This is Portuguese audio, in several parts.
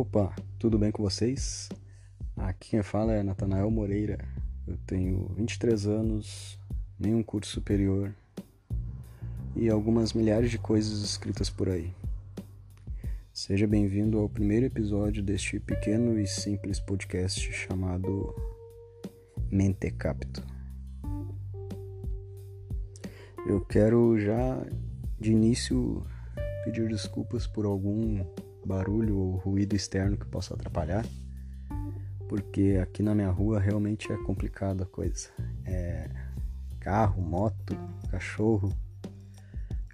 Opa, tudo bem com vocês? Aqui quem fala é Natanael Moreira. Eu tenho 23 anos, nenhum curso superior e algumas milhares de coisas escritas por aí. Seja bem-vindo ao primeiro episódio deste pequeno e simples podcast chamado Mentecapto. Eu quero já de início pedir desculpas por algum barulho ou ruído externo que possa atrapalhar, porque aqui na minha rua realmente é complicada a coisa. É carro, moto, cachorro,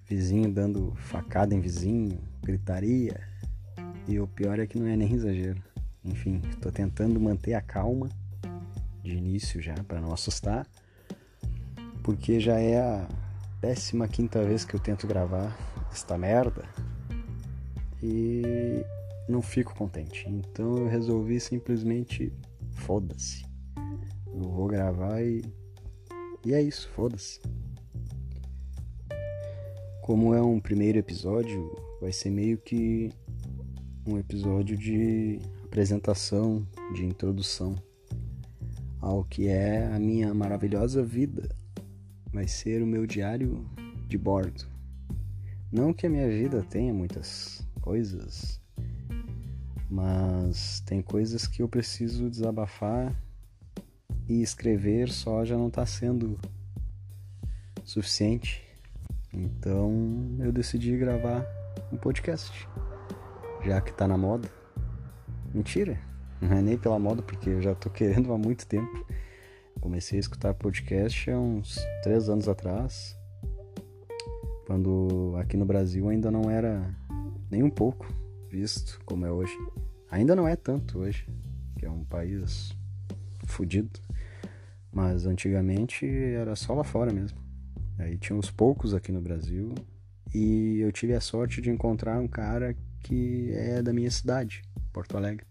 vizinho dando facada em vizinho, gritaria. E o pior é que não é nem exagero. Enfim, estou tentando manter a calma de início já para não assustar, porque já é a décima quinta vez que eu tento gravar esta merda e não fico contente. Então eu resolvi simplesmente foda-se. Eu vou gravar e e é isso, foda-se. Como é um primeiro episódio, vai ser meio que um episódio de apresentação, de introdução ao que é a minha maravilhosa vida vai ser o meu diário de bordo. Não que a minha vida tenha muitas coisas, mas tem coisas que eu preciso desabafar e escrever só já não está sendo suficiente. Então eu decidi gravar um podcast, já que está na moda. Mentira, não é nem pela moda, porque eu já estou querendo há muito tempo. Comecei a escutar podcast há uns três anos atrás, quando aqui no Brasil ainda não era nem um pouco visto como é hoje. Ainda não é tanto hoje, que é um país fudido, mas antigamente era só lá fora mesmo. Aí tinha uns poucos aqui no Brasil e eu tive a sorte de encontrar um cara que é da minha cidade, Porto Alegre,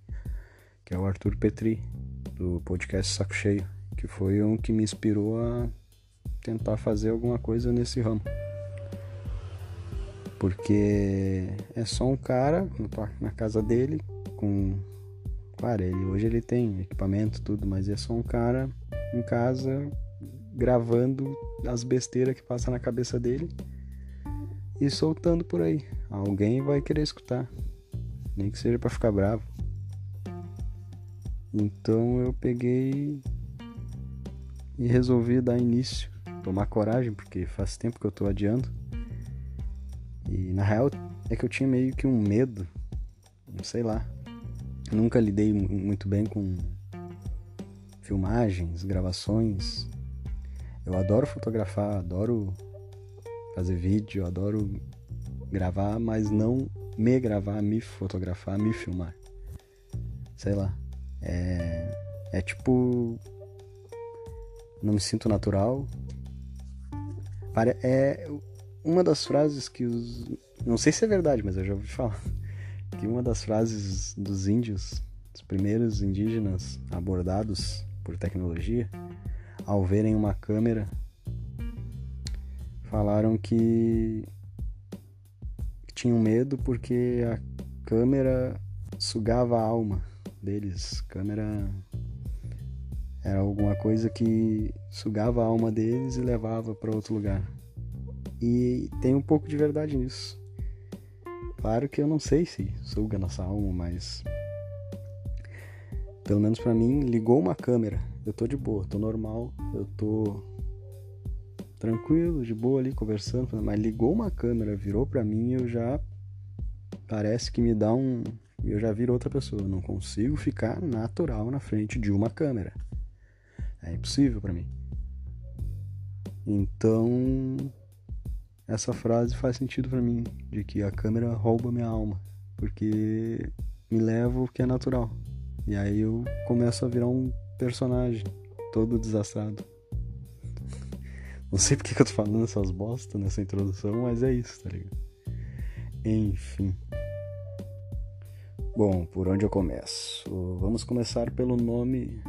que é o Arthur Petri, do podcast Saco Cheio que foi um que me inspirou a tentar fazer alguma coisa nesse ramo. Porque é só um cara na casa dele com. Claro, ele, hoje ele tem equipamento tudo, mas é só um cara em casa gravando as besteiras que passa na cabeça dele e soltando por aí. Alguém vai querer escutar, nem que seja para ficar bravo. Então eu peguei e resolvi dar início, tomar coragem, porque faz tempo que eu tô adiando. E na real é que eu tinha meio que um medo, não sei lá. Nunca lidei muito bem com filmagens, gravações. Eu adoro fotografar, adoro fazer vídeo, adoro gravar, mas não me gravar, me fotografar, me filmar. Sei lá. É, é tipo não me sinto natural. É uma das frases que os. Não sei se é verdade, mas eu já ouvi falar. Que uma das frases dos índios, os primeiros indígenas abordados por tecnologia, ao verem uma câmera, falaram que tinham medo porque a câmera sugava a alma deles. Câmera era alguma coisa que sugava a alma deles e levava para outro lugar. E tem um pouco de verdade nisso. Claro que eu não sei se suga nossa alma, mas pelo menos para mim ligou uma câmera. Eu tô de boa, tô normal, eu tô tranquilo, de boa ali conversando, mas ligou uma câmera, virou para mim, eu já parece que me dá um, eu já viro outra pessoa, eu não consigo ficar natural na frente de uma câmera. É impossível para mim. Então, essa frase faz sentido para mim, de que a câmera rouba minha alma, porque me leva o que é natural. E aí eu começo a virar um personagem todo desastrado. Não sei porque que eu tô falando essas bostas nessa introdução, mas é isso, tá ligado? Enfim. Bom, por onde eu começo? Vamos começar pelo nome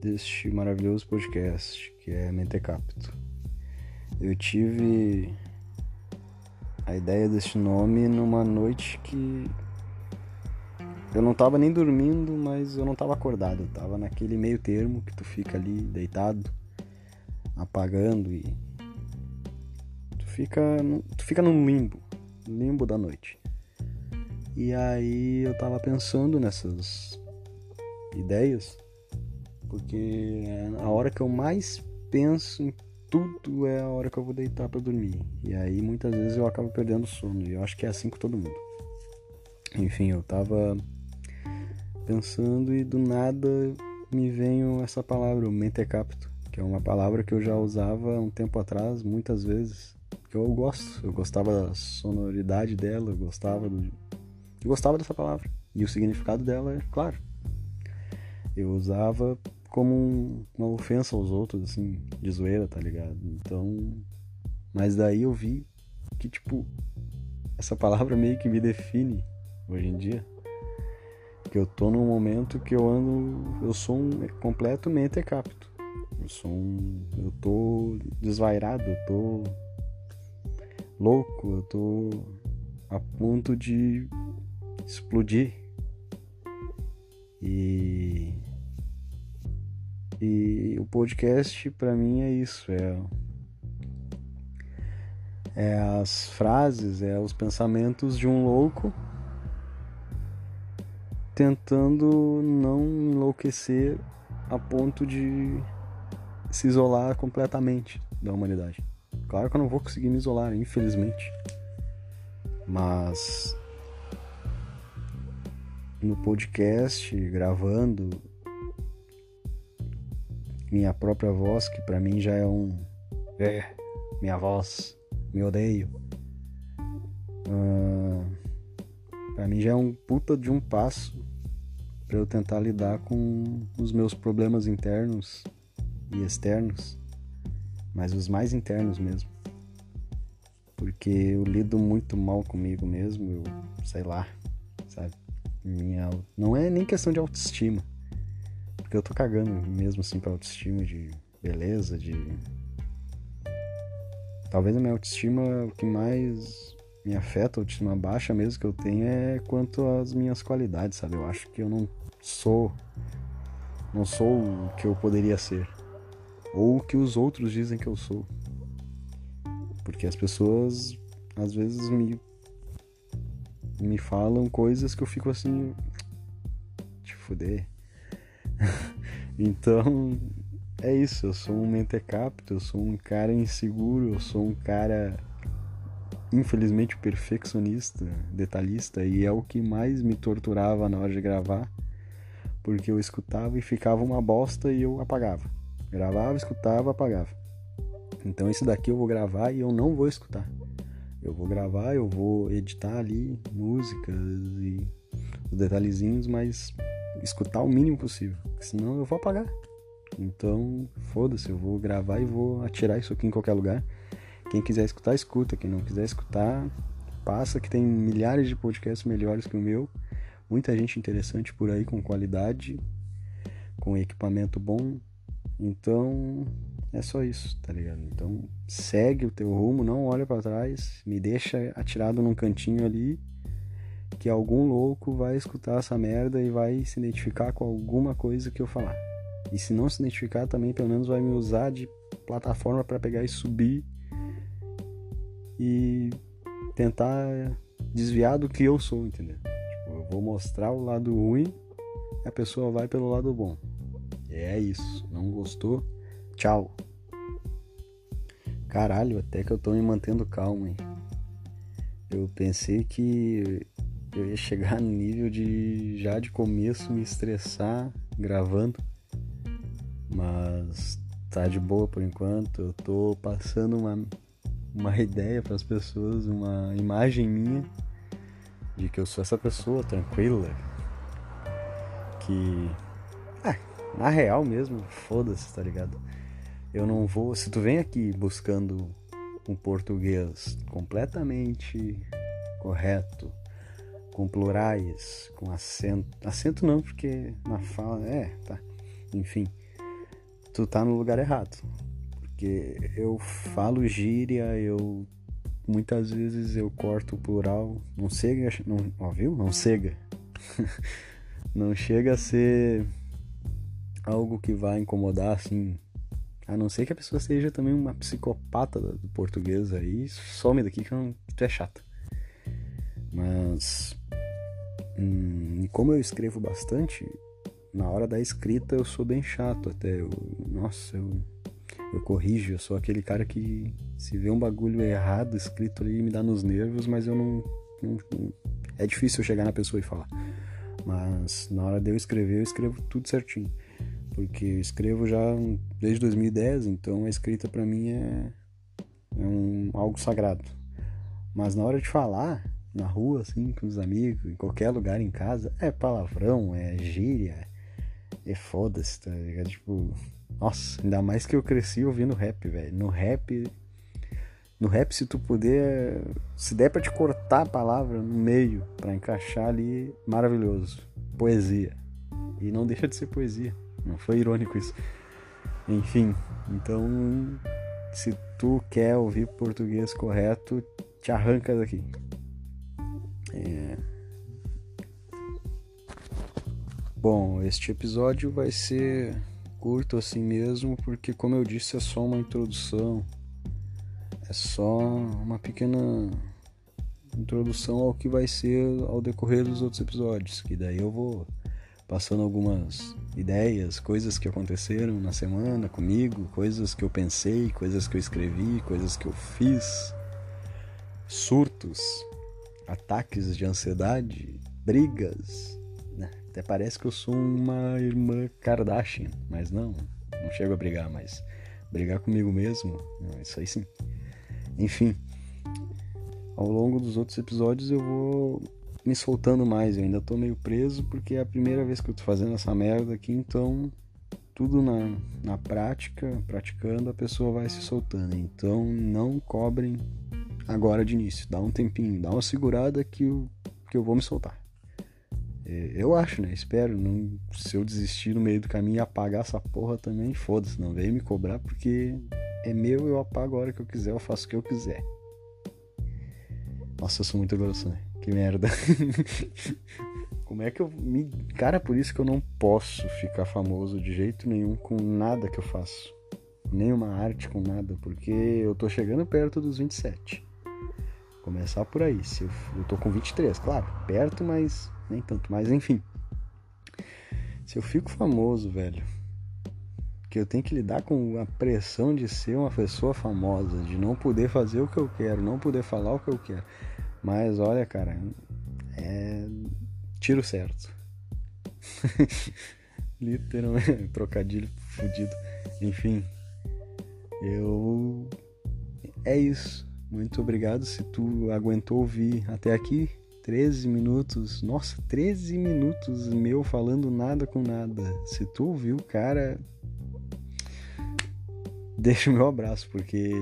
deste maravilhoso podcast que é Mentecapto. Eu tive a ideia deste nome numa noite que eu não tava nem dormindo, mas eu não tava acordado. Eu tava naquele meio termo que tu fica ali deitado, apagando e. Tu fica, tu fica num limbo, limbo da noite. E aí eu tava pensando nessas ideias, porque é a hora que eu mais penso em tudo é a hora que eu vou deitar para dormir. E aí muitas vezes eu acabo perdendo sono. E eu acho que é assim com todo mundo. Enfim, eu tava pensando e do nada me veio essa palavra, o mentecapto, que é uma palavra que eu já usava um tempo atrás, muitas vezes. Que eu gosto, eu gostava da sonoridade dela, eu gostava do. Eu gostava dessa palavra. E o significado dela é claro. Eu usava como um, uma ofensa aos outros, assim, de zoeira, tá ligado? Então. Mas daí eu vi que, tipo, essa palavra meio que me define hoje em dia. Que eu tô num momento que eu ando. Eu sou um completo mentecapto. Eu sou um. Eu tô desvairado, eu tô louco, eu tô a ponto de explodir. E e o podcast para mim é isso, é é as frases, é os pensamentos de um louco tentando não enlouquecer a ponto de se isolar completamente da humanidade. Claro que eu não vou conseguir me isolar, infelizmente. Mas no podcast, gravando, minha própria voz, que para mim já é um. É, minha voz, me odeio. Uh, para mim já é um puta de um passo para eu tentar lidar com os meus problemas internos e externos, mas os mais internos mesmo. Porque eu lido muito mal comigo mesmo, eu sei lá, sabe? Minha, não é nem questão de autoestima eu tô cagando mesmo assim pra autoestima de beleza, de. Talvez a minha autoestima, o que mais me afeta, a autoestima baixa mesmo que eu tenho é quanto às minhas qualidades, sabe? Eu acho que eu não sou. Não sou o que eu poderia ser. Ou o que os outros dizem que eu sou. Porque as pessoas às vezes me. me falam coisas que eu fico assim. Te fuder então, é isso. Eu sou um mentecapto, eu sou um cara inseguro, eu sou um cara, infelizmente, perfeccionista, detalhista, e é o que mais me torturava na hora de gravar, porque eu escutava e ficava uma bosta e eu apagava. Gravava, escutava, apagava. Então, esse daqui eu vou gravar e eu não vou escutar. Eu vou gravar, eu vou editar ali músicas e os detalhezinhos, mas escutar o mínimo possível, senão eu vou apagar. Então, foda-se, eu vou gravar e vou atirar isso aqui em qualquer lugar. Quem quiser escutar, escuta. Quem não quiser escutar, passa que tem milhares de podcasts melhores que o meu. Muita gente interessante por aí com qualidade, com equipamento bom. Então, é só isso, tá ligado? Então, segue o teu rumo, não olha para trás, me deixa atirado num cantinho ali que algum louco vai escutar essa merda e vai se identificar com alguma coisa que eu falar. E se não se identificar, também pelo menos vai me usar de plataforma para pegar e subir e tentar desviar do que eu sou, entendeu? Tipo, eu vou mostrar o lado ruim a pessoa vai pelo lado bom. É isso. Não gostou? Tchau. Caralho, até que eu tô me mantendo calmo, hein? Eu pensei que eu ia chegar no nível de já de começo me estressar gravando. Mas tá de boa por enquanto. Eu tô passando uma, uma ideia para as pessoas, uma imagem minha de que eu sou essa pessoa tranquila. Que. Ah, na real mesmo, foda-se, tá ligado? Eu não vou. Se tu vem aqui buscando um português completamente correto, com plurais, com acento. Acento não, porque na fala. É, tá. Enfim. Tu tá no lugar errado. Porque eu falo gíria, eu. Muitas vezes eu corto o plural. Não cega. Não, ó, viu? Não cega. não chega a ser algo que vai incomodar assim. A não ser que a pessoa seja também uma psicopata do português aí, some daqui que não, tu é chata. Mas hum, como eu escrevo bastante, na hora da escrita eu sou bem chato até. Eu, nossa, eu, eu corrijo, eu sou aquele cara que se vê um bagulho errado escrito ali me dá nos nervos, mas eu não, não, é difícil eu chegar na pessoa e falar. Mas na hora de eu escrever, eu escrevo tudo certinho porque eu escrevo já desde 2010, então a escrita para mim é, é um, algo sagrado. Mas na hora de falar, na rua, assim, com os amigos, em qualquer lugar em casa, é palavrão, é gíria, é foda-se, tá ligado? Tipo, nossa, ainda mais que eu cresci ouvindo rap, velho. No rap, no rap, se tu puder, se der pra te cortar a palavra no meio, para encaixar ali, maravilhoso. Poesia. E não deixa de ser poesia. Não foi irônico isso. Enfim, então se tu quer ouvir português correto, te arranca daqui. É... Bom, este episódio vai ser curto assim mesmo, porque como eu disse, é só uma introdução. É só uma pequena introdução ao que vai ser ao decorrer dos outros episódios, que daí eu vou passando algumas ideias, coisas que aconteceram na semana comigo, coisas que eu pensei, coisas que eu escrevi, coisas que eu fiz, surtos, ataques de ansiedade, brigas. Né? Até parece que eu sou uma irmã Kardashian, mas não, não chego a brigar, mas brigar comigo mesmo, isso aí sim. Enfim, ao longo dos outros episódios eu vou me soltando mais. Eu ainda tô meio preso porque é a primeira vez que eu tô fazendo essa merda aqui, então tudo na, na prática, praticando, a pessoa vai se soltando. Então não cobrem agora de início. Dá um tempinho, dá uma segurada que eu, que eu vou me soltar. É, eu acho, né? Espero. Não, se eu desistir no meio do caminho e apagar essa porra também, foda-se. Não vem me cobrar porque é meu, eu apago a hora que eu quiser, eu faço o que eu quiser. Nossa, eu sou muito grosso, né? Que merda. Como é que eu me. Cara, por isso que eu não posso ficar famoso de jeito nenhum com nada que eu faço. Nenhuma arte com nada, porque eu tô chegando perto dos 27. Começar por aí. Se eu, eu tô com 23, claro, perto, mas nem tanto. Mas enfim. Se eu fico famoso, velho, que eu tenho que lidar com a pressão de ser uma pessoa famosa, de não poder fazer o que eu quero, não poder falar o que eu quero. Mas olha, cara, é tiro certo. Literalmente, trocadilho fudido. Enfim, eu. É isso. Muito obrigado se tu aguentou ouvir até aqui. 13 minutos. Nossa, 13 minutos meu falando nada com nada. Se tu ouviu, cara. Deixa o meu abraço, porque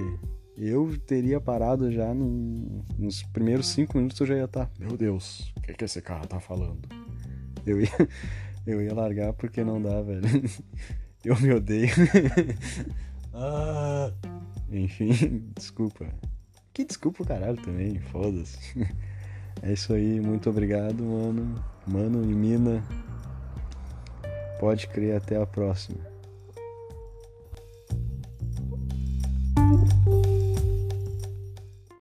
eu teria parado já no, nos primeiros cinco minutos eu já ia estar. Tá, Meu Deus, o que, que esse cara tá falando? Eu ia, eu ia largar porque não dá, velho. Eu me odeio. ah, enfim, desculpa. Que desculpa caralho também, foda-se. É isso aí, muito obrigado, mano. Mano e mina. Pode crer, até a próxima.